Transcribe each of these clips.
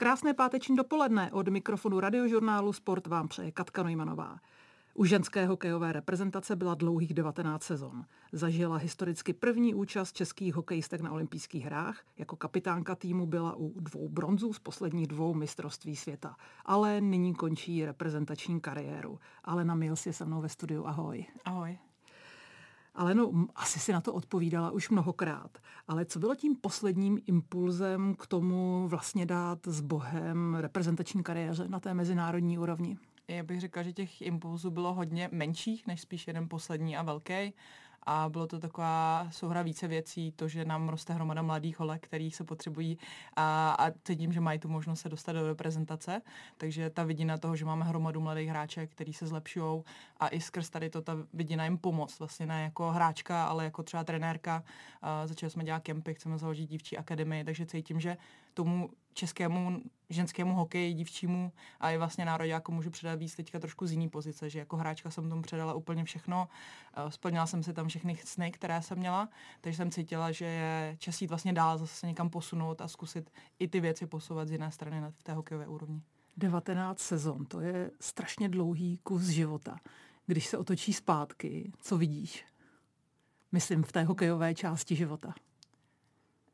Krásné páteční dopoledne od mikrofonu radiožurnálu Sport vám přeje Katka Nojmanová. U ženské hokejové reprezentace byla dlouhých 19 sezon. Zažila historicky první účast českých hokejistek na olympijských hrách. Jako kapitánka týmu byla u dvou bronzů z posledních dvou mistrovství světa. Ale nyní končí reprezentační kariéru. Alena Mills je se mnou ve studiu. Ahoj. Ahoj. Ale no, asi si na to odpovídala už mnohokrát. Ale co bylo tím posledním impulzem k tomu vlastně dát s Bohem reprezentační kariéře na té mezinárodní úrovni? Já bych řekla, že těch impulzů bylo hodně menších, než spíš jeden poslední a velký a bylo to taková souhra více věcí, to, že nám roste hromada mladých holek, kterých se potřebují a, a cítím, že mají tu možnost se dostat do reprezentace, takže ta vidina toho, že máme hromadu mladých hráček, který se zlepšují a i skrz tady to ta vidina jim pomoc, vlastně ne jako hráčka, ale jako třeba trenérka. A začali jsme dělat kempy, chceme založit dívčí akademii, takže cítím, že tomu českému ženskému hokeji, dívčímu a i vlastně jako můžu předat víc teďka trošku z jiný pozice, že jako hráčka jsem tomu předala úplně všechno, eh, splnila jsem si tam všechny sny, které jsem měla, takže jsem cítila, že je čas jít vlastně dál, zase se někam posunout a zkusit i ty věci posouvat z jiné strany na, v té hokejové úrovni. 19 sezon, to je strašně dlouhý kus života. Když se otočí zpátky, co vidíš? Myslím v té hokejové části života.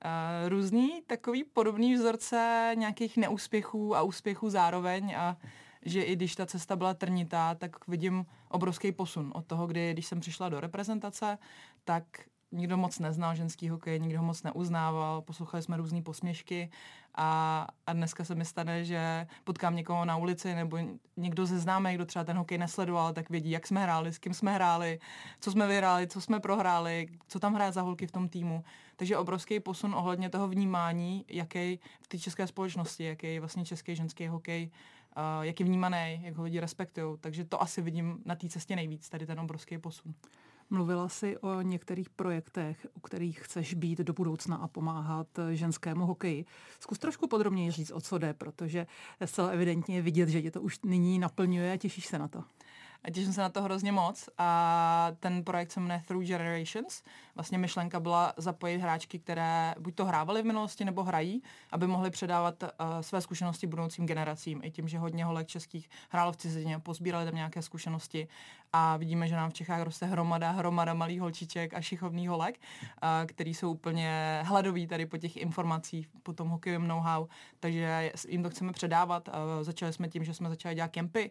Uh, různý takový podobný vzorce nějakých neúspěchů a úspěchů zároveň a že i když ta cesta byla trnitá, tak vidím obrovský posun od toho, kdy když jsem přišla do reprezentace, tak nikdo moc neznal ženský hokej, nikdo ho moc neuznával, poslouchali jsme různé posměšky a, a dneska se mi stane, že potkám někoho na ulici nebo někdo ze známých, kdo třeba ten hokej nesledoval, tak vědí, jak jsme hráli, s kým jsme hráli, co jsme vyhráli, co jsme prohráli, co tam hraje za holky v tom týmu. Takže obrovský posun ohledně toho vnímání, jaký v té české společnosti, jaký je vlastně český ženský hokej, uh, jak je vnímaný, jak ho lidi respektují. Takže to asi vidím na té cestě nejvíc, tady ten obrovský posun. Mluvila si o některých projektech, u kterých chceš být do budoucna a pomáhat ženskému hokeji. Zkus trošku podrobněji říct, o co jde, protože zcela evidentně vidět, že tě to už nyní naplňuje a těšíš se na to a těším se na to hrozně moc a ten projekt se jmenuje Through Generations. Vlastně myšlenka byla zapojit hráčky, které buď to hrávaly v minulosti nebo hrají, aby mohly předávat uh, své zkušenosti budoucím generacím. I tím, že hodně holek českých hrálo v cizině, pozbírali tam nějaké zkušenosti a vidíme, že nám v Čechách roste hromada, hromada malých holčiček a šichovných holek, uh, který jsou úplně hladoví tady po těch informacích, po tom hokejovém know-how, takže jim to chceme předávat. Uh, začali jsme tím, že jsme začali dělat kempy,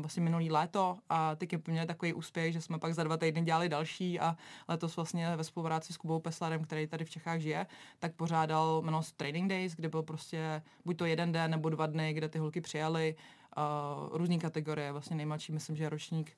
vlastně minulý léto, a ty kempy měly takový úspěch, že jsme pak za dva týdny dělali další a letos vlastně ve spolupráci s Kubou Peslarem, který tady v Čechách žije, tak pořádal jmenost Training Days, kde byl prostě buď to jeden den nebo dva dny, kde ty holky přijali uh, různé kategorie, vlastně nejmladší myslím, že je ročník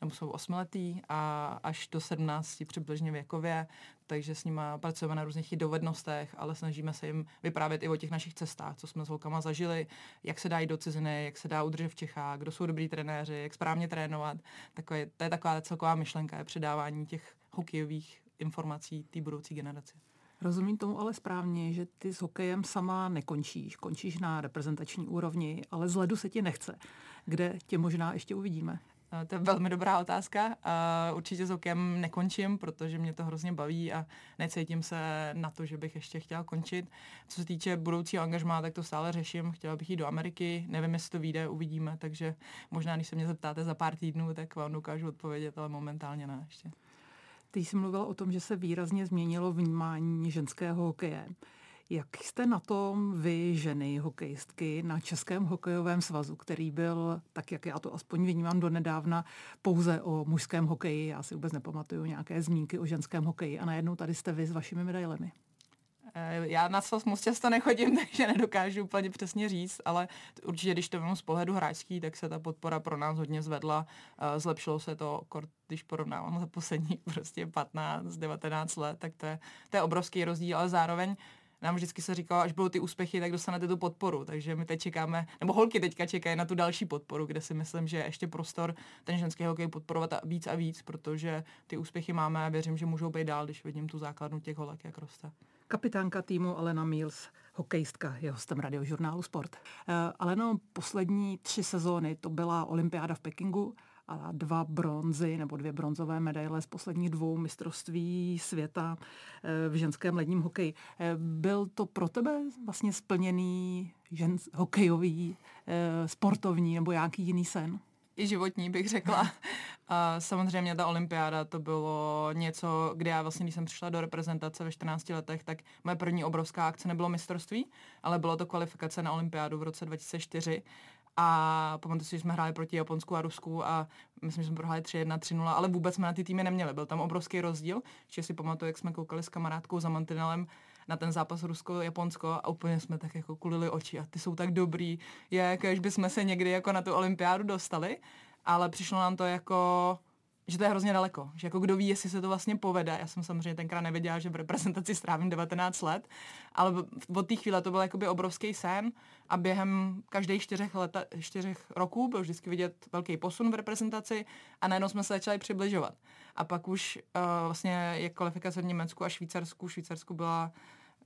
nebo jsou osmiletý a až do 17 přibližně věkově, takže s nimi pracujeme na různých dovednostech, ale snažíme se jim vyprávět i o těch našich cestách, co jsme s holkama zažili, jak se dá jít do ciziny, jak se dá udržet v Čechách, kdo jsou dobrý trenéři, jak správně trénovat. Takové, to je taková celková myšlenka, je předávání těch hokejových informací té budoucí generaci. Rozumím tomu ale správně, že ty s hokejem sama nekončíš. Končíš na reprezentační úrovni, ale z ledu se ti nechce. Kde tě možná ještě uvidíme? Eh, to je velmi dobrá otázka. Určitě s okem nekončím, protože mě to hrozně baví a necítím se na to, že bych ještě chtěla končit. Co se týče budoucího angažmá, tak to stále řeším. Chtěla bych jít do Ameriky, nevím, jestli to vyjde, uvidíme, takže možná, když se mě zeptáte za pár týdnů, tak vám dokážu odpovědět, ale momentálně ne ještě. Ty jsi mluvila o tom, že se výrazně změnilo vnímání ženského hokeje. Jak jste na tom vy, ženy hokejistky, na Českém hokejovém svazu, který byl, tak jak já to aspoň vnímám do nedávna, pouze o mužském hokeji, já si vůbec nepamatuju nějaké zmínky o ženském hokeji a najednou tady jste vy s vašimi medailemi. Eh, já na svaz moc často nechodím, takže nedokážu úplně přesně říct, ale určitě, když to vím z pohledu hráčský, tak se ta podpora pro nás hodně zvedla. Eh, zlepšilo se to, když porovnávám za poslední prostě 15-19 let, tak to je, to je obrovský rozdíl, ale zároveň nám vždycky se říkalo, až budou ty úspěchy, tak dostanete tu podporu. Takže my teď čekáme, nebo holky teďka čekají na tu další podporu, kde si myslím, že je ještě prostor ten ženský hokej podporovat a víc a víc, protože ty úspěchy máme a věřím, že můžou být dál, když vidím tu základnu těch holek, jak roste. Kapitánka týmu Alena Mills, hokejistka, je hostem radiožurnálu Sport. Uh, Aleno, poslední tři sezóny to byla olympiáda v Pekingu a dva bronzy nebo dvě bronzové medaile z posledních dvou mistrovství světa v ženském ledním hokeji. Byl to pro tebe vlastně splněný žen, hokejový, sportovní nebo nějaký jiný sen? i životní, bych řekla. A samozřejmě ta olympiáda to bylo něco, kde já vlastně, když jsem přišla do reprezentace ve 14 letech, tak moje první obrovská akce nebylo mistrovství, ale bylo to kvalifikace na olympiádu v roce 2004 a pamatuju si, že jsme hráli proti Japonsku a Rusku a myslím, že jsme prohráli 3-1, 3-0, ale vůbec jsme na ty týmy neměli. Byl tam obrovský rozdíl, že si pamatuju, jak jsme koukali s kamarádkou za mantinelem na ten zápas Rusko-Japonsko a úplně jsme tak jako kulili oči a ty jsou tak dobrý, jak bychom se někdy jako na tu olympiádu dostali, ale přišlo nám to jako že to je hrozně daleko. Že jako kdo ví, jestli se to vlastně povede. Já jsem samozřejmě tenkrát nevěděla, že v reprezentaci strávím 19 let, ale od té chvíle to byl jakoby obrovský sen a během každých čtyřech, leta, čtyřech roků byl vždycky vidět velký posun v reprezentaci a najednou jsme se začali přibližovat. A pak už uh, vlastně je kvalifikace v Německu a Švýcarsku. Švýcarsku byla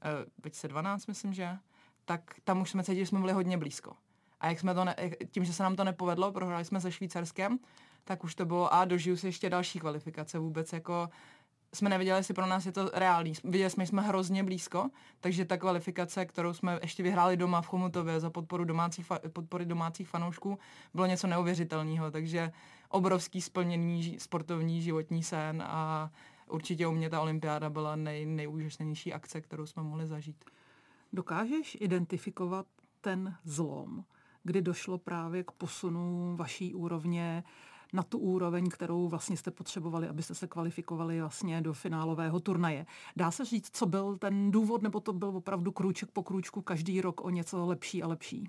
uh, 2012, myslím, že tak tam už jsme cítili, že jsme byli hodně blízko. A jak jsme to ne, tím, že se nám to nepovedlo, prohráli jsme se Švýcarskem, tak už to bylo a dožiju si ještě další kvalifikace vůbec jako jsme nevěděli, jestli pro nás je to reálný. Viděli jsme, že jsme hrozně blízko, takže ta kvalifikace, kterou jsme ještě vyhráli doma v Chomutově za podporu domácích, podpory domácích fanoušků, bylo něco neuvěřitelného. Takže obrovský splněný sportovní životní sen a určitě u mě ta olympiáda byla nej, nejúžasnější akce, kterou jsme mohli zažít. Dokážeš identifikovat ten zlom, kdy došlo právě k posunu vaší úrovně na tu úroveň, kterou vlastně jste potřebovali, abyste se kvalifikovali vlastně do finálového turnaje. Dá se říct, co byl ten důvod, nebo to byl opravdu krůček po krůčku každý rok o něco lepší a lepší?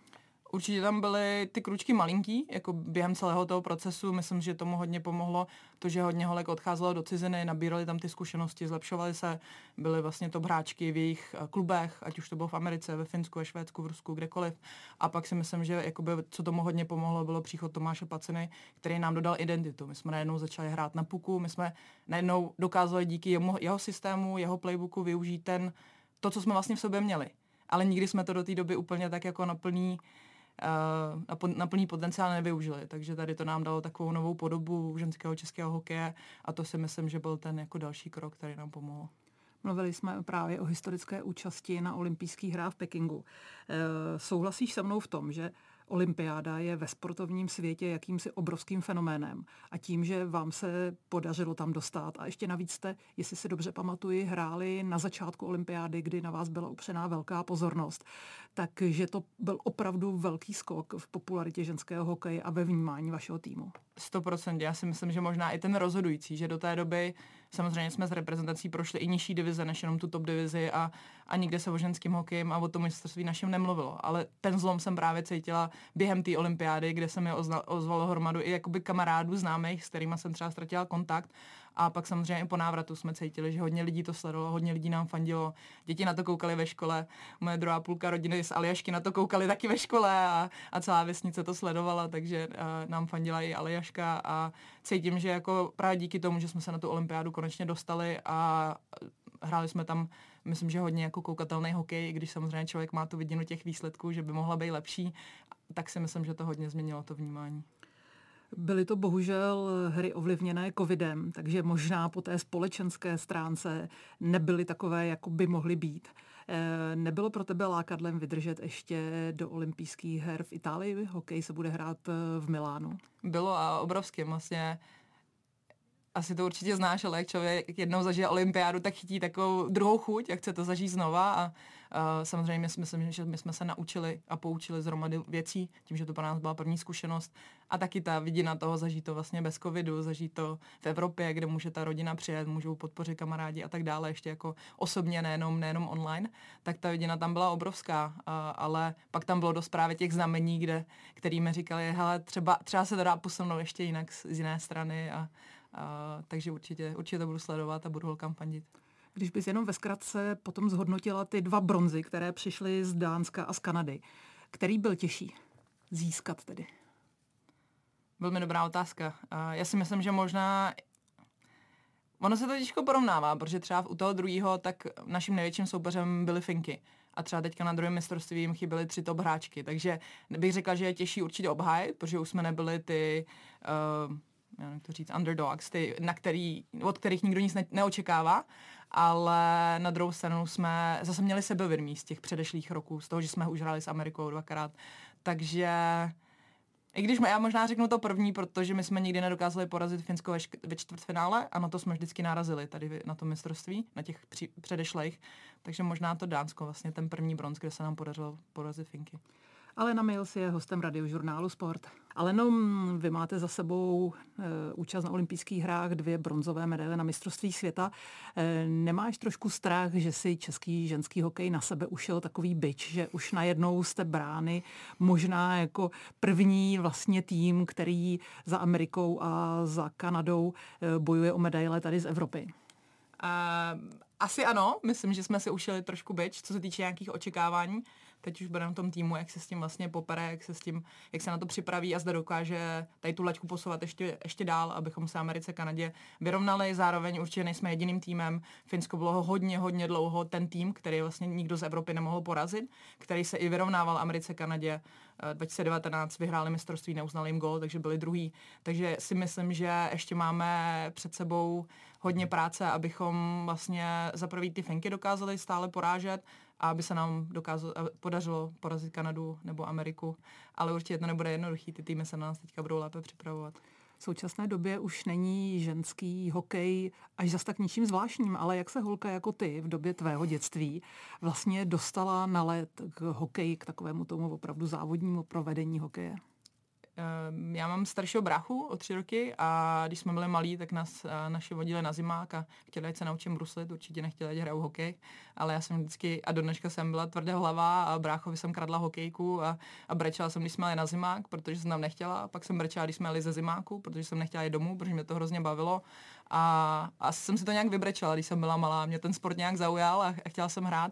Určitě tam byly ty kručky malinký, jako během celého toho procesu. Myslím, že tomu hodně pomohlo to, že hodně holek odcházelo do ciziny, nabírali tam ty zkušenosti, zlepšovali se, byly vlastně to hráčky v jejich eh, klubech, ať už to bylo v Americe, ve Finsku, ve Švédsku, v Rusku, kdekoliv. A pak si myslím, že jakoby, co tomu hodně pomohlo, bylo příchod Tomáše Paciny, který nám dodal identitu. My jsme najednou začali hrát na puku, my jsme najednou dokázali díky jeho, jeho systému, jeho playbooku využít ten, to, co jsme vlastně v sobě měli. Ale nikdy jsme to do té doby úplně tak jako naplní na plný potenciál nevyužili. Takže tady to nám dalo takovou novou podobu ženského českého hokeje a to si myslím, že byl ten jako další krok, který nám pomohl. Mluvili jsme právě o historické účasti na olympijských hrách v Pekingu. E, souhlasíš se mnou v tom, že olympiáda je ve sportovním světě jakýmsi obrovským fenoménem. A tím, že vám se podařilo tam dostat a ještě navíc jste, jestli si dobře pamatuji, hráli na začátku olympiády, kdy na vás byla upřená velká pozornost, takže to byl opravdu velký skok v popularitě ženského hokeje a ve vnímání vašeho týmu. 100%. Já si myslím, že možná i ten rozhodující, že do té doby samozřejmě jsme s reprezentací prošli i nižší divize než jenom tu top divizi a, a nikde se o ženským hokejem a o tom mistrovství našem nemluvilo. Ale ten zlom jsem právě cítila během té olympiády, kde se mi ozvalo hromadu i jakoby kamarádů známých, s kterými jsem třeba ztratila kontakt a pak samozřejmě i po návratu jsme cítili, že hodně lidí to sledovalo, hodně lidí nám fandilo. Děti na to koukali ve škole, moje druhá půlka rodiny z Aljašky na to koukali taky ve škole a, a celá vesnice to sledovala, takže uh, nám fandila i Aljaška a cítím, že jako právě díky tomu, že jsme se na tu olympiádu konečně dostali a hráli jsme tam, myslím, že hodně jako koukatelný hokej, i když samozřejmě člověk má tu vidinu těch výsledků, že by mohla být lepší, tak si myslím, že to hodně změnilo to vnímání. Byly to bohužel hry ovlivněné covidem, takže možná po té společenské stránce nebyly takové, jako by mohly být. Eh, nebylo pro tebe lákadlem vydržet ještě do olympijských her v Itálii? Hokej se bude hrát eh, v Milánu. Bylo a obrovským vlastně asi to určitě znáš, ale jak člověk jednou zažije olympiádu, tak chytí takovou druhou chuť a chce to zažít znova a uh, samozřejmě si myslím, že my jsme se naučili a poučili z hromady věcí, tím, že to pro nás byla první zkušenost a taky ta vidina toho zažít to vlastně bez covidu, zažít to v Evropě, kde může ta rodina přijet, můžou podpořit kamarádi a tak dále, ještě jako osobně, nejenom, nejenom online, tak ta vidina tam byla obrovská, uh, ale pak tam bylo dost právě těch znamení, kde, kterými říkali, hele, třeba, třeba se to dá posunout ještě jinak z, z jiné strany a a, takže určitě, určitě to budu sledovat a budu holkám fandit. Když bys jenom ve zkratce potom zhodnotila ty dva bronzy, které přišly z Dánska a z Kanady, který byl těžší získat tedy? Velmi dobrá otázka. Já si myslím, že možná Ono se to těžko porovnává, protože třeba u toho druhého, tak naším největším soupeřem byly Finky. A třeba teďka na druhém mistrovství jim chyběly tři top hráčky. Takže bych řekla, že je těžší určitě obhájit, protože už jsme nebyli ty uh, já to říct, underdogs, ty, na který, od kterých nikdo nic ne, neočekává, ale na druhou stranu jsme zase měli sebevědomí z těch předešlých roků, z toho, že jsme už hráli s Amerikou dvakrát. Takže i když já možná řeknu to první, protože my jsme nikdy nedokázali porazit Finsko ve, ve čtvrtfinále a na to jsme vždycky narazili tady na to mistrovství, na těch při, předešlých. Takže možná to Dánsko, vlastně ten první bronz, kde se nám podařilo porazit Finky. Alena Mills je hostem radiožurnálu Sport. Aleno, vy máte za sebou e, účast na olympijských hrách, dvě bronzové medaile na mistrovství světa. E, nemáš trošku strach, že si český ženský hokej na sebe ušel takový byč, že už najednou jste brány možná jako první vlastně tým, který za Amerikou a za Kanadou e, bojuje o medaile tady z Evropy? Uh, asi ano, myslím, že jsme si ušili trošku byč, co se týče nějakých očekávání teď už bude na tom týmu, jak se s tím vlastně popere, jak se s tím, jak se na to připraví a zde dokáže tady tu laťku posouvat ještě, ještě dál, abychom se Americe, Kanadě vyrovnali. Zároveň určitě nejsme jediným týmem. Finsko bylo hodně, hodně dlouho ten tým, který vlastně nikdo z Evropy nemohl porazit, který se i vyrovnával Americe, Kanadě. 2019 eh, vyhráli mistrovství, neuznali jim gol, takže byli druhý. Takže si myslím, že ještě máme před sebou hodně práce, abychom vlastně za prvý ty Finky dokázali stále porážet a aby se nám dokázalo, podařilo porazit Kanadu nebo Ameriku. Ale určitě to nebude jednoduchý, ty týmy se na nás teďka budou lépe připravovat. V současné době už není ženský hokej až zas tak ničím zvláštním, ale jak se holka jako ty v době tvého dětství vlastně dostala na let k hokeji, k takovému tomu opravdu závodnímu provedení hokeje? Ehm, já mám staršího bráchu o tři roky a když jsme byli malí, tak nás eh, naši vodili na zimák a chtěli, ať se naučím bruslit, určitě nechtěli, ať hraju hokej, ale já jsem vždycky, a do dneška jsem byla tvrdé hlava a bráchovi jsem kradla hokejku a, a brečela jsem, když jsme jeli na zimák, protože jsem tam nechtěla, a pak jsem brečela, když jsme jeli ze zimáku, protože jsem nechtěla jít domů, protože mě to hrozně bavilo. A, a jsem si to nějak vybrečela, když jsem byla malá, mě ten sport nějak zaujal a chtěla jsem hrát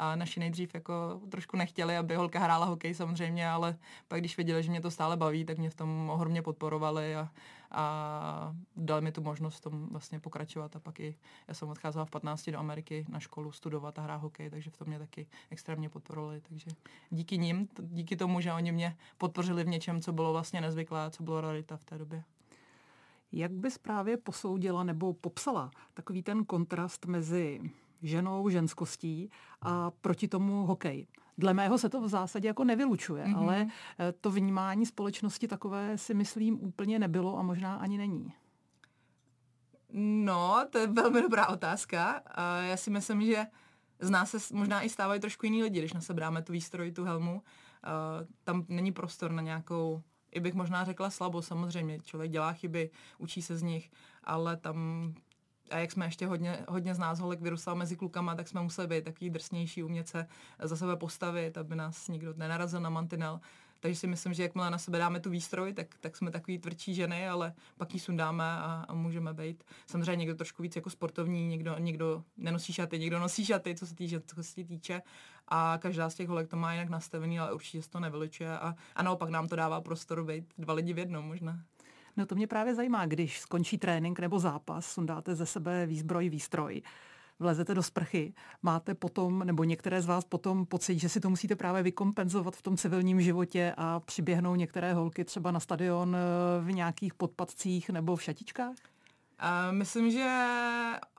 a naši nejdřív jako trošku nechtěli, aby holka hrála hokej samozřejmě, ale pak když věděli, že mě to stále baví, tak mě v tom ohromně podporovali a, a dali mi tu možnost v tom vlastně pokračovat a pak i já jsem odcházela v 15 do Ameriky na školu studovat a hrát hokej, takže v tom mě taky extrémně podporovali, takže díky nim, díky tomu, že oni mě podpořili v něčem, co bylo vlastně nezvyklé, co bylo realita v té době. Jak bys právě posoudila nebo popsala takový ten kontrast mezi ženou, ženskostí a proti tomu hokej. Dle mého se to v zásadě jako nevylučuje, mm-hmm. ale eh, to vnímání společnosti takové si myslím úplně nebylo a možná ani není. No, to je velmi dobrá otázka. Já si myslím, že z nás se možná i stávají trošku jiný lidi, když na tu výstroj, tu helmu. Tam není prostor na nějakou, i bych možná řekla slabo, samozřejmě. Člověk dělá chyby, učí se z nich, ale tam a jak jsme ještě hodně, hodně z nás holek vyrůstal mezi klukama, tak jsme museli být takový drsnější, umět se za sebe postavit, aby nás nikdo nenarazil na mantinel. Takže si myslím, že jakmile na sebe dáme tu výstroj, tak, tak jsme takový tvrdší ženy, ale pak ji sundáme a, a můžeme být. Samozřejmě někdo trošku víc jako sportovní, někdo, někdo nenosí šaty, někdo nosí šaty, co se, týče, co se týče. A každá z těch holek to má jinak nastavený, ale určitě se to nevyličuje. A, a naopak nám to dává prostor být dva lidi v jednom možná. No to mě právě zajímá, když skončí trénink nebo zápas, sundáte ze sebe výzbroj, výstroj, vlezete do sprchy, máte potom, nebo některé z vás potom pocit, že si to musíte právě vykompenzovat v tom civilním životě a přiběhnou některé holky třeba na stadion eh, v nějakých podpadcích nebo v šatičkách? Uh, myslím, že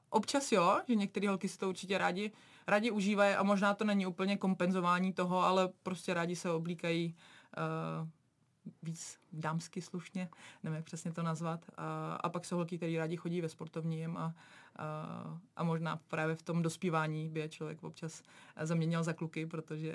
občas jo, že některé holky si to určitě rádi, rádi užívají a možná to není úplně kompenzování toho, ale prostě rádi se oblíkají uh, víc dámsky slušně, nevím, jak přesně to nazvat. A, a pak jsou holky, které rádi chodí ve sportovním a, a, a možná právě v tom dospívání by je člověk občas zaměnil za kluky, protože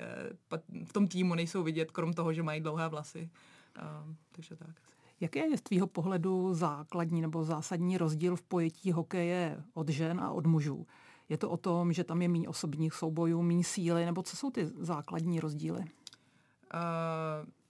v tom týmu nejsou vidět, krom toho, že mají dlouhé vlasy. A, takže tak. Jaký je z tvýho pohledu základní nebo zásadní rozdíl v pojetí hokeje od žen a od mužů? Je to o tom, že tam je méně osobních soubojů, méně síly, nebo co jsou ty základní rozdíly? Uh,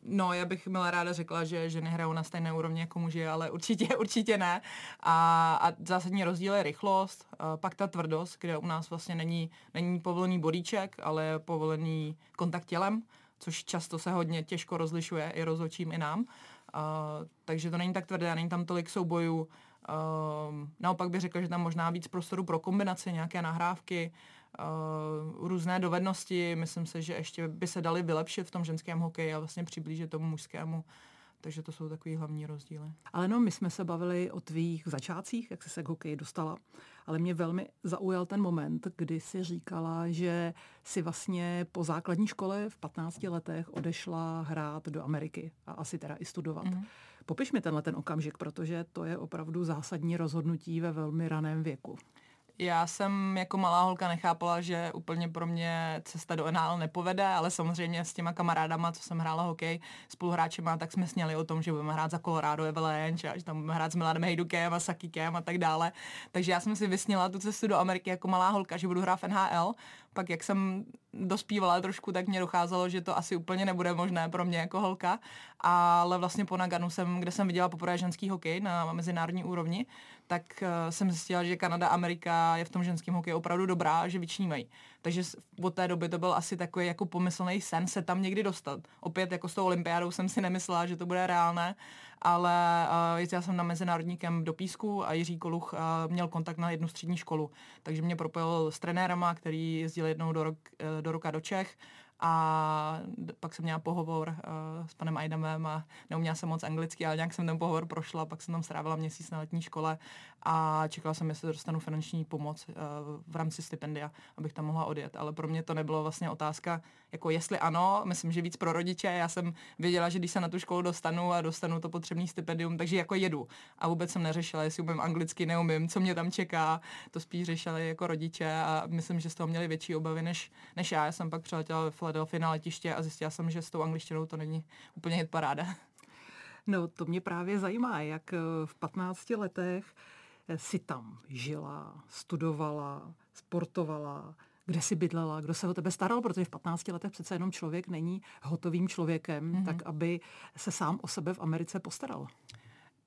No, já bych milá ráda řekla, že ženy hrajou na stejné úrovni jako muži, ale určitě, určitě ne. A, a zásadní rozdíl je rychlost, pak ta tvrdost, kde u nás vlastně není, není povolený bodíček, ale je povolený kontakt tělem, což často se hodně těžko rozlišuje i rozhodčím i nám. A, takže to není tak tvrdé, není tam tolik soubojů. A, naopak bych řekla, že tam možná víc prostoru pro kombinaci, nějaké nahrávky, různé dovednosti. Myslím si, že ještě by se dali vylepšit v tom ženském hokeji a vlastně přiblížit tomu mužskému. Takže to jsou takový hlavní rozdíly. Ale no, my jsme se bavili o tvých začátcích, jak jsi se k hokeji dostala, ale mě velmi zaujal ten moment, kdy si říkala, že si vlastně po základní škole v 15 letech odešla hrát do Ameriky a asi teda i studovat. Mm-hmm. Popiš mi tenhle ten okamžik, protože to je opravdu zásadní rozhodnutí ve velmi raném věku. Já jsem jako malá holka nechápala, že úplně pro mě cesta do NHL nepovede, ale samozřejmě s těma kamarádama, co jsem hrála hokej, spoluhráčema, tak jsme sněli o tom, že budeme hrát za Colorado Avalanche a že tam budeme hrát s Milanem Hejdukem a Sakikem a tak dále. Takže já jsem si vysněla tu cestu do Ameriky jako malá holka, že budu hrát v NHL. Pak jak jsem dospívala trošku, tak mě docházelo, že to asi úplně nebude možné pro mě jako holka. Ale vlastně po Naganu jsem, kde jsem viděla poprvé ženský hokej na mezinárodní úrovni, tak uh, jsem zjistila, že Kanada, Amerika je v tom ženském hokeji opravdu dobrá, že vyčnívají. Takže od té doby to byl asi takový jako pomyslný sen se tam někdy dostat. Opět jako s tou olympiádou jsem si nemyslela, že to bude reálné, ale uh, jezdila jsem na mezinárodní kemp do Písku a Jiří Koluch uh, měl kontakt na jednu střední školu. Takže mě propojil s trenérama, který jezdil jednou do, rok, uh, do roka do Čech a pak jsem měla pohovor uh, s panem Aidamem a neuměla jsem moc anglicky, ale nějak jsem ten pohovor prošla, pak jsem tam strávila měsíc na letní škole a čekala jsem, jestli dostanu finanční pomoc uh, v rámci stipendia, abych tam mohla odjet. Ale pro mě to nebylo vlastně otázka, jako jestli ano, myslím, že víc pro rodiče. Já jsem věděla, že když se na tu školu dostanu a dostanu to potřebný stipendium, takže jako jedu. A vůbec jsem neřešila, jestli umím anglicky, neumím, co mě tam čeká. To spíš řešili jako rodiče a myslím, že z toho měli větší obavy než, než já. Já jsem pak přiletěla ve Philadelphia na letiště a zjistila jsem, že s tou angličtinou to není úplně hit paráda. No, to mě právě zajímá, jak eh, v 15 letech si tam žila, studovala, sportovala, kde si bydlela, kdo se o tebe staral, protože v 15 letech přece jenom člověk není hotovým člověkem, mm-hmm. tak aby se sám o sebe v Americe postaral.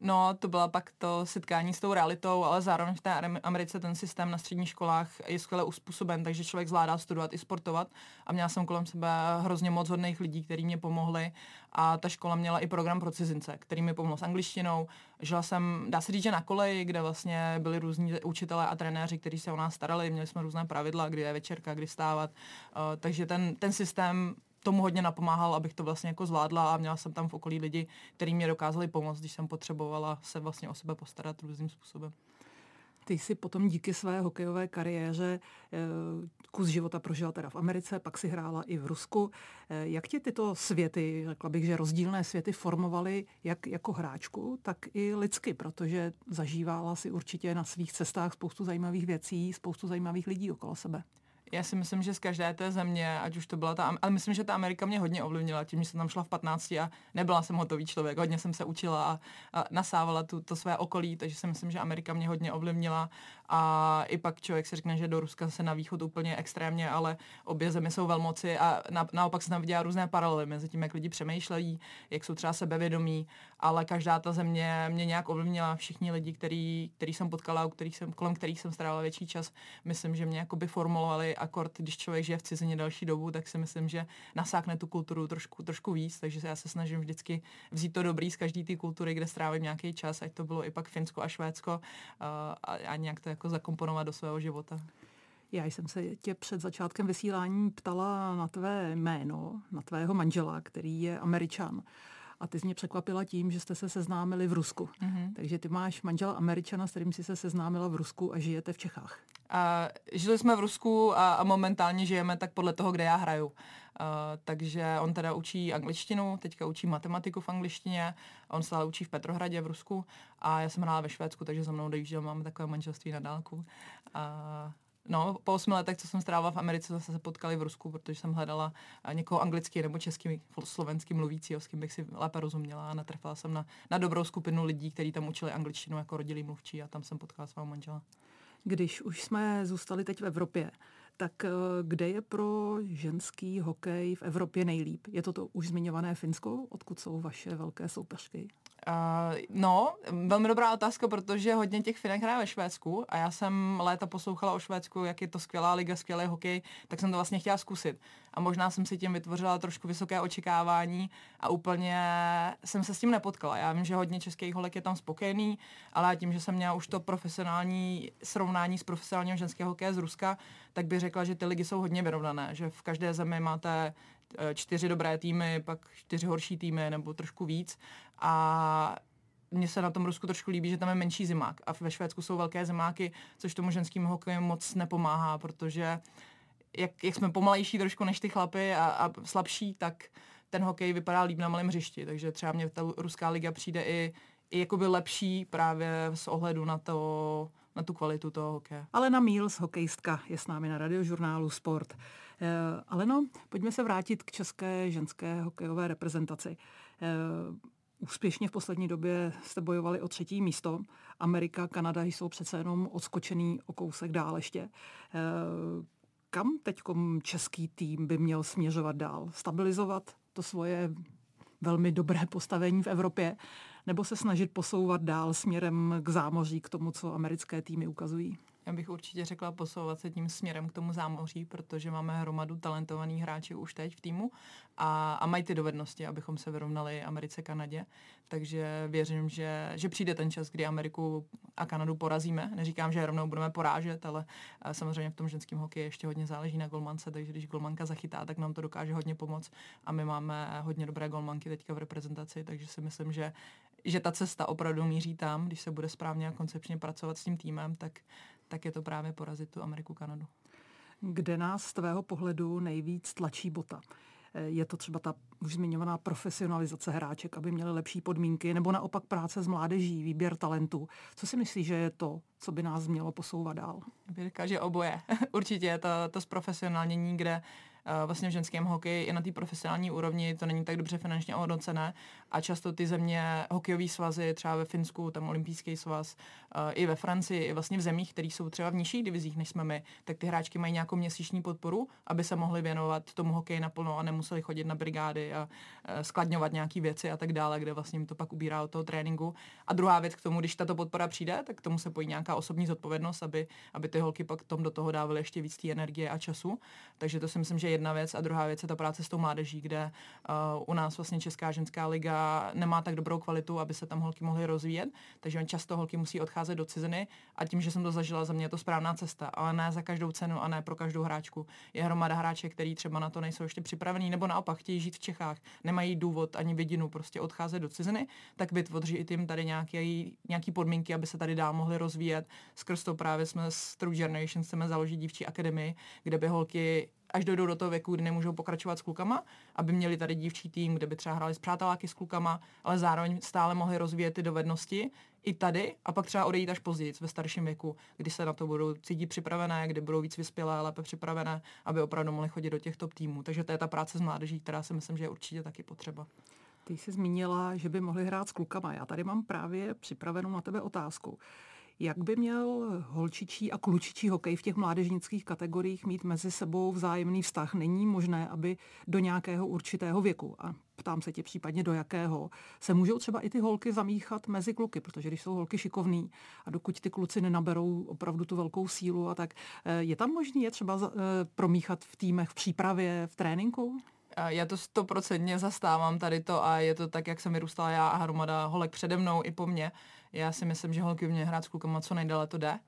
No, to byla pak to setkání s tou realitou, ale zároveň v té Americe ten systém na středních školách je skvěle uspůsoben, takže člověk zvládá studovat i sportovat. A měla jsem kolem sebe hrozně moc hodných lidí, kteří mě pomohli. A ta škola měla i program pro cizince, který mi pomohl s angličtinou. Žila jsem, dá se říct, že na koleji, kde vlastně byli různí učitelé a trenéři, kteří se o nás starali, měli jsme různé pravidla, kdy je večerka, kdy stávat, uh, takže ten, ten systém tomu hodně napomáhal, abych to vlastně jako zvládla a měla jsem tam v okolí lidi, kteří mě dokázali pomoct, když jsem potřebovala se vlastně o sebe postarat různým způsobem. Ty jsi potom díky své hokejové kariéře eh, kus života prožila teda v Americe, pak si hrála i v Rusku. Eh, jak ti tyto světy, řekla bych, že rozdílné světy formovaly jak jako hráčku, tak i lidsky, protože zažívala si určitě na svých cestách spoustu zajímavých věcí, spoustu zajímavých lidí okolo sebe. Já si myslím, že z každé té země, ať už to byla ta, ale myslím, že ta Amerika mě hodně ovlivnila tím, že jsem tam šla v 15 a nebyla jsem hotový člověk, hodně jsem se učila a, a nasávala tu, to své okolí, takže si myslím, že Amerika mě hodně ovlivnila a i pak člověk si řekne, že do Ruska se na východ úplně extrémně, ale obě země jsou velmoci a na, naopak se tam viděla různé paralely mezi tím, jak lidi přemýšlejí, jak jsou třeba sebevědomí, ale každá ta země mě nějak ovlivnila. Všichni lidi, který, který jsem potkala, kterých jsem, kolem kterých jsem strávila větší čas, myslím, že mě jakoby formulovali akord, když člověk žije v cizině další dobu, tak si myslím, že nasákne tu kulturu trošku, trošku víc, takže já se snažím vždycky vzít to dobrý z každé té kultury, kde strávím nějaký čas, ať to bylo i pak Finsko a Švédsko uh, a, a nějak to jako zakomponovat do svého života. Já jsem se tě před začátkem vysílání ptala na tvé jméno, na tvého manžela, který je američan. A ty jsi mě překvapila tím, že jste se seznámili v Rusku. Mm-hmm. Takže ty máš manžela američana, s kterým jsi se seznámila v Rusku a žijete v Čechách. A žili jsme v Rusku a, a momentálně žijeme tak podle toho, kde já hraju. Uh, takže on teda učí angličtinu, teďka učí matematiku v angličtině, on se učí v Petrohradě v Rusku a já jsem hrála ve Švédsku, takže za mnou dojížděl, máme takové manželství na dálku. Uh, No, po osmi letech, co jsem strávila v Americe, zase se potkali v Rusku, protože jsem hledala někoho anglicky nebo český, slovenský mluvícího, s kým bych si lépe rozuměla a natrfala jsem na, na dobrou skupinu lidí, kteří tam učili angličtinu jako rodilý mluvčí a tam jsem potkala svého manžela. Když už jsme zůstali teď v Evropě, tak eh, kde je pro ženský hokej v Evropě nejlíp? Je to to už zmiňované Finsko, odkud jsou vaše velké soupeřky? Uh, no, velmi dobrá otázka, protože hodně těch Finek hraje ve Švédsku a já jsem léta poslouchala o Švédsku, jak je to skvělá liga, skvělý hokej, tak jsem to vlastně chtěla zkusit. A možná jsem si tím vytvořila trošku vysoké očekávání a úplně jsem se s tím nepotkala. Já vím, že hodně českých holek je tam spokojený, ale tím, že jsem měla už to profesionální srovnání s profesionálním ženského hokeje z Ruska, tak bych řekla, že ty ligy jsou hodně vyrovnané, že v každé zemi máte čtyři dobré týmy, pak čtyři horší týmy nebo trošku víc a mně se na tom Rusku trošku líbí, že tam je menší zimák a ve Švédsku jsou velké zimáky, což tomu ženskému hokeji moc nepomáhá, protože jak, jak jsme pomalejší trošku než ty chlapy a, a slabší, tak ten hokej vypadá líp na malém hřišti, takže třeba mě ta ruská liga přijde i, i jakoby lepší právě s ohledu na to, na tu kvalitu toho hokeje. Alena Míls, hokejistka, je s námi na radiožurnálu Sport. Uh, Aleno, pojďme se vrátit k české ženské hokejové reprezentaci. Uh, úspěšně v poslední době jste bojovali o třetí místo. Amerika, Kanada jsou přece jenom odskočený o kousek dál ještě. Uh, kam teď český tým by měl směřovat dál? Stabilizovat to svoje velmi dobré postavení v Evropě, nebo se snažit posouvat dál směrem k zámoří, k tomu, co americké týmy ukazují? Já bych určitě řekla posouvat se tím směrem k tomu zámoří, protože máme hromadu talentovaných hráčů už teď v týmu a, a mají ty dovednosti, abychom se vyrovnali Americe, Kanadě. Takže věřím, že, že přijde ten čas, kdy Ameriku a Kanadu porazíme. Neříkám, že rovnou budeme porážet, ale samozřejmě v tom ženském hokeji ještě hodně záleží na golmance, takže když golmanka zachytá, tak nám to dokáže hodně pomoct. A my máme hodně dobré golmanky teďka v reprezentaci, takže si myslím, že že ta cesta opravdu míří tam, když se bude správně a koncepčně pracovat s tím týmem, tak, tak je to právě porazit tu Ameriku, Kanadu. Kde nás z tvého pohledu nejvíc tlačí bota? Eh, je to třeba ta už zmiňovaná profesionalizace hráček, aby měli lepší podmínky, nebo naopak práce s mládeží, výběr talentů. Co si myslíš, že je to, co by nás mělo posouvat dál? Bych že oboje. Určitě je to, to zprofesionálnění, kde vlastně v ženském hokeji i na té profesionální úrovni to není tak dobře finančně ohodnocené a často ty země, hokejové svazy, třeba ve Finsku, tam olympijský svaz, eh, i ve Francii, i vlastně v zemích, které jsou třeba v nižších divizích než jsme my, tak ty hráčky mají nějakou měsíční podporu, aby se mohli věnovat tomu hokeji naplno a nemuseli chodit na brigády a eh, skladňovat nějaké věci a tak dále, kde vlastně jim to pak ubírá od toho tréninku. A druhá věc k tomu, když tato podpora přijde, tak k tomu se pojí nějaká osobní zodpovědnost, aby, aby ty holky pak tom do toho dávaly ještě víc té energie a času. Takže to si myslím, že je jedna věc a druhá věc je ta práce s tou mládeží, kde uh, u nás vlastně Česká ženská liga nemá tak dobrou kvalitu, aby se tam holky mohly rozvíjet, takže často holky musí odcházet do ciziny a tím, že jsem to zažila, za mě je to správná cesta, ale ne za každou cenu a ne pro každou hráčku. Je hromada hráček, který třeba na to nejsou ještě připravený, nebo naopak chtějí žít v Čechách, nemají důvod ani vidinu prostě odcházet do ciziny, tak vytvoří tím tady nějaký, nějaký podmínky, aby se tady dál mohly rozvíjet. Skrz to právě jsme s True Generation chceme založit dívčí akademii, kde by holky až dojdou do toho věku, kdy nemůžou pokračovat s klukama, aby měli tady dívčí tým, kde by třeba hráli s přáteláky s klukama, ale zároveň stále mohli rozvíjet ty dovednosti i tady a pak třeba odejít až později ve starším věku, kdy se na to budou cítit připravené, kdy budou víc vyspělé, lépe připravené, aby opravdu mohli chodit do těch top týmů. Takže to je ta práce s mládeží, která si myslím, že je určitě taky potřeba. Ty jsi zmínila, že by mohli hrát s klukama. Já tady mám právě připravenou na tebe otázku. Jak by měl holčičí a klučičí hokej v těch mládežnických kategoriích mít mezi sebou vzájemný vztah? Není možné, aby do nějakého určitého věku, a ptám se tě případně do jakého, se můžou třeba i ty holky zamíchat mezi kluky, protože když jsou holky šikovný a dokud ty kluci nenaberou opravdu tu velkou sílu a tak, eh, je tam možný je třeba eh, promíchat v týmech v přípravě, v tréninku? Já to stoprocentně zastávám tady to a je to tak, jak jsem vyrůstala já a hromada holek přede mnou i po mně. Já si myslím, že holky mě hrát s klukama co nejdéle to jde.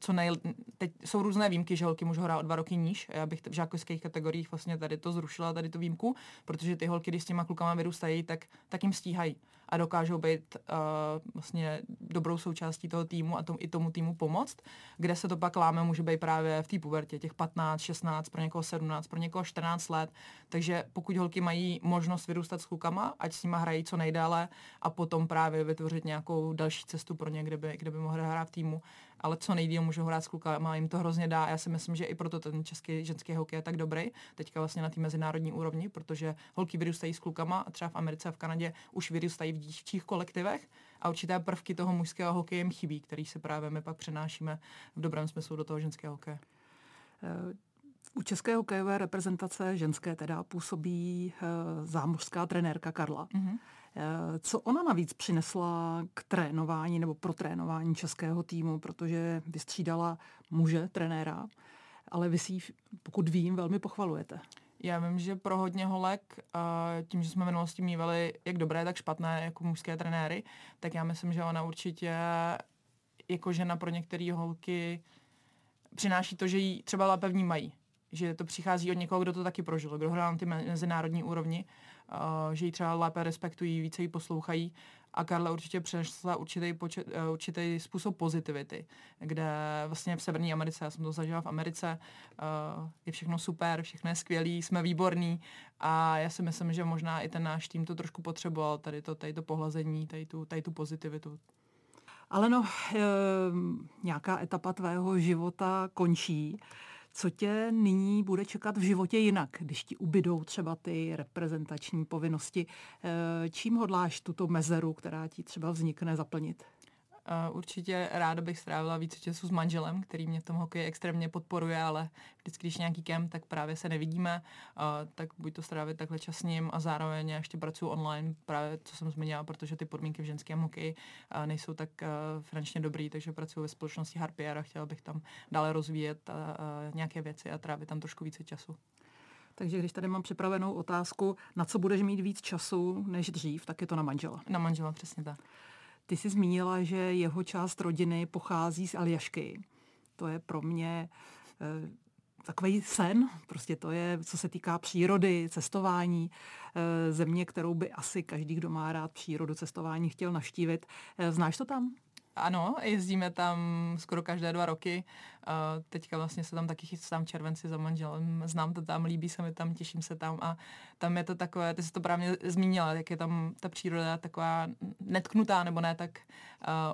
Co nej, teď jsou různé výjimky, že holky můžou hrát o dva roky níž. Já bych v žákovských kategoriích vlastně tady to zrušila, tady tu výjimku, protože ty holky, když s těma klukama vyrůstají, tak, tak jim stíhají a dokážou být uh, vlastně dobrou součástí toho týmu a tom, i tomu týmu pomoct. Kde se to pak láme, může být právě v té pubertě, těch 15, 16, pro někoho 17, pro někoho 14 let. Takže pokud holky mají možnost vyrůstat s klukama, ať s nima hrají co nejdále a potom právě vytvořit nějakou další cestu pro ně, kde by, kde by mohli hrát v týmu, ale co nejdíl můžou hrát s klukama, jim to hrozně dá. Já si myslím, že i proto ten český ženský hokej je tak dobrý, teďka vlastně na té mezinárodní úrovni, protože holky vyrůstají s klukama a třeba v Americe a v Kanadě už vyrůstají v dívčích kolektivech a určité prvky toho mužského hokeje jim chybí, který se právě my pak přenášíme v dobrém smyslu do toho ženského hokeje. Eh, u české hokejové reprezentace ženské teda působí uh, zámořská trenérka Karla. Mm-hmm. Co ona navíc přinesla k trénování nebo pro trénování českého týmu, protože vystřídala muže, trenéra, ale vy si pokud vím, velmi pochvalujete. Já vím, že pro hodně holek, tím, že jsme v minulosti mývali jak dobré, tak špatné jako mužské trenéry, tak já myslím, že ona určitě jako žena pro některé holky přináší to, že jí třeba lépe vnímají. Že to přichází od někoho, kdo to taky prožil, kdo hrál na ty mezinárodní úrovni, že ji třeba lépe respektují, více ji poslouchají a Karla určitě přinesla určitý, počet, uh, určitý způsob pozitivity, kde vlastně v Severní Americe, já jsem to zažila v Americe, uh, je všechno super, všechno je skvělý, jsme výborní a já si myslím, že možná i ten náš tým to trošku potřeboval, tady to, tady to pohlazení, tady tu, tady tu pozitivitu. Ale no, nějaká etapa tvého života končí. Co tě nyní bude čekat v životě jinak, když ti ubydou třeba ty reprezentační povinnosti? E, čím hodláš tuto mezeru, která ti třeba vznikne, zaplnit? Uh, určitě ráda bych strávila více času s manželem, který mě v tom hokeji extrémně podporuje, ale vždycky, když nějaký kemp, tak právě se nevidíme, uh, tak buď to strávit takhle čas s ním a zároveň ještě pracuji online, právě co jsem zmínila, protože ty podmínky v ženském hokeji uh, nejsou tak finančně dobrý, takže pracuji ve společnosti Harpier a chtěla bych tam dále rozvíjet nějaké věci a trávit tam trošku více času. Takže když tady mám připravenou otázku, na co budeš mít víc času než dřív, tak je to na manžela. Na manžela, přesně tak. Ty jsi zmínila, že jeho část rodiny pochází z Aljašky. To je pro mě e, takový sen, prostě to je, co se týká přírody, cestování, e, země, kterou by asi každý, kdo má rád přírodu, cestování, chtěl naštívit. E, znáš to tam? Ano, jezdíme tam skoro každé dva roky. Uh, teďka vlastně se tam taky chystám červenci za manželem. Znám to tam, líbí se mi tam, těším se tam a tam je to takové, ty jsi to právě zmínila, jak je tam ta příroda taková netknutá nebo ne tak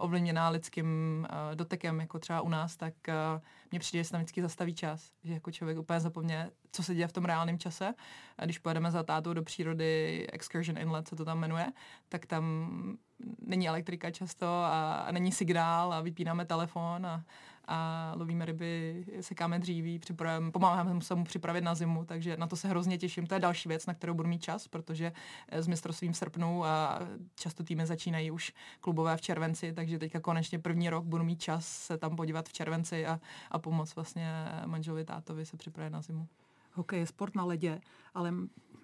ovlivněná lidským uh, dotekem, jako třeba u nás, tak uh, mně přijde, že se tam vždycky zastaví čas, že jako člověk úplně zapomně, co se děje v tom reálném čase. A když pojedeme za tátou do přírody, Excursion Inlet se to tam jmenuje, tak tam není elektrika často a, a není signál a vypínáme telefon a, a lovíme ryby, sekáme dříví, pomáháme se mu připravit na zimu, takže na to se hrozně těším. To je další věc, na kterou budu mít čas, protože s mistrovstvím v srpnu a často týmy začínají už klubové v červenci, takže teďka konečně první rok budu mít čas se tam podívat v červenci a, a pomoct vlastně manželovi tátovi se připravit na zimu hokej je sport na ledě, ale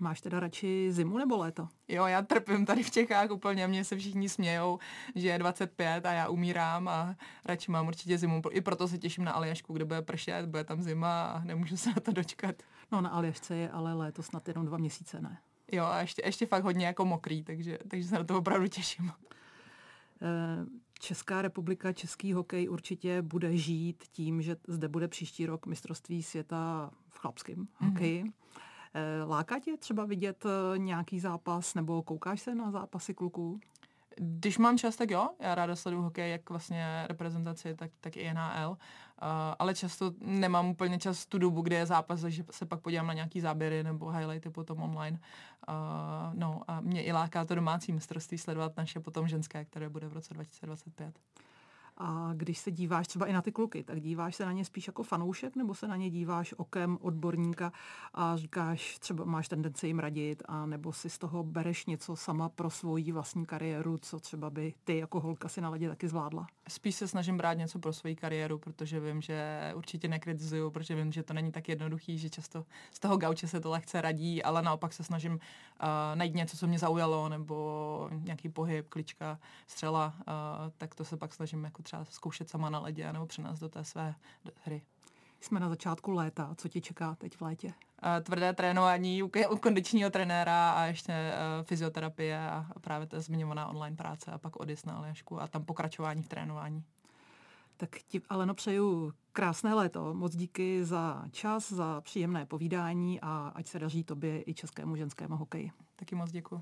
máš teda radši zimu nebo léto? Jo, já trpím tady v Čechách úplně, mě se všichni smějou, že je 25 a já umírám a radši mám určitě zimu. I proto se těším na Aljašku, kde bude pršet, bude tam zima a nemůžu se na to dočkat. No na Aljašce je ale léto snad jenom dva měsíce, ne? Jo, a ještě, ještě fakt hodně jako mokrý, takže, takže se na to opravdu těším. Eh, Česká republika, český hokej určitě bude žít tím, že zde bude příští rok mistrovství světa v chlapském mm-hmm. hokeji. Eh, láká tě třeba vidět eh, nějaký zápas nebo koukáš se na zápasy kluků? Když mám čas, tak jo. Já ráda sleduju hokej, jak vlastně reprezentaci, tak, tak i NHL. Uh, ale často nemám úplně čas tu dobu, kde je zápas, takže se pak podívám na nějaký záběry nebo highlighty potom online. Uh, no a mě i láká to domácí mistrovství sledovat naše potom ženské, které bude v roce 2025. A když se díváš třeba i na ty kluky, tak díváš se na ně spíš jako fanoušek, nebo se na ně díváš okem odborníka a říkáš, třeba máš tendenci jim radit, a nebo si z toho bereš něco sama pro svoji vlastní kariéru, co třeba by ty jako holka si na ledě taky zvládla? Spíš se snažím brát něco pro svoji kariéru, protože vím, že určitě nekritizuju, protože vím, že to není tak jednoduchý, že často z toho gauče se to lehce radí, ale naopak se snažím uh, najít něco, co mě zaujalo, nebo nějaký pohyb, klička, střela, uh, tak to se pak snažím jako třeba zkoušet sama na ledě nebo přenést do té své hry. Jsme na začátku léta. Co tě čeká teď v létě? Uh, tvrdé trénování u, u kondičního trenéra a ještě uh, fyzioterapie a právě ta zmiňovaná online práce a pak odjezd na Aljašku a tam pokračování v trénování. Tak ti, Aleno, přeju krásné léto. Moc díky za čas, za příjemné povídání a ať se daří tobě i českému ženskému hokeji. Taky moc děkuji.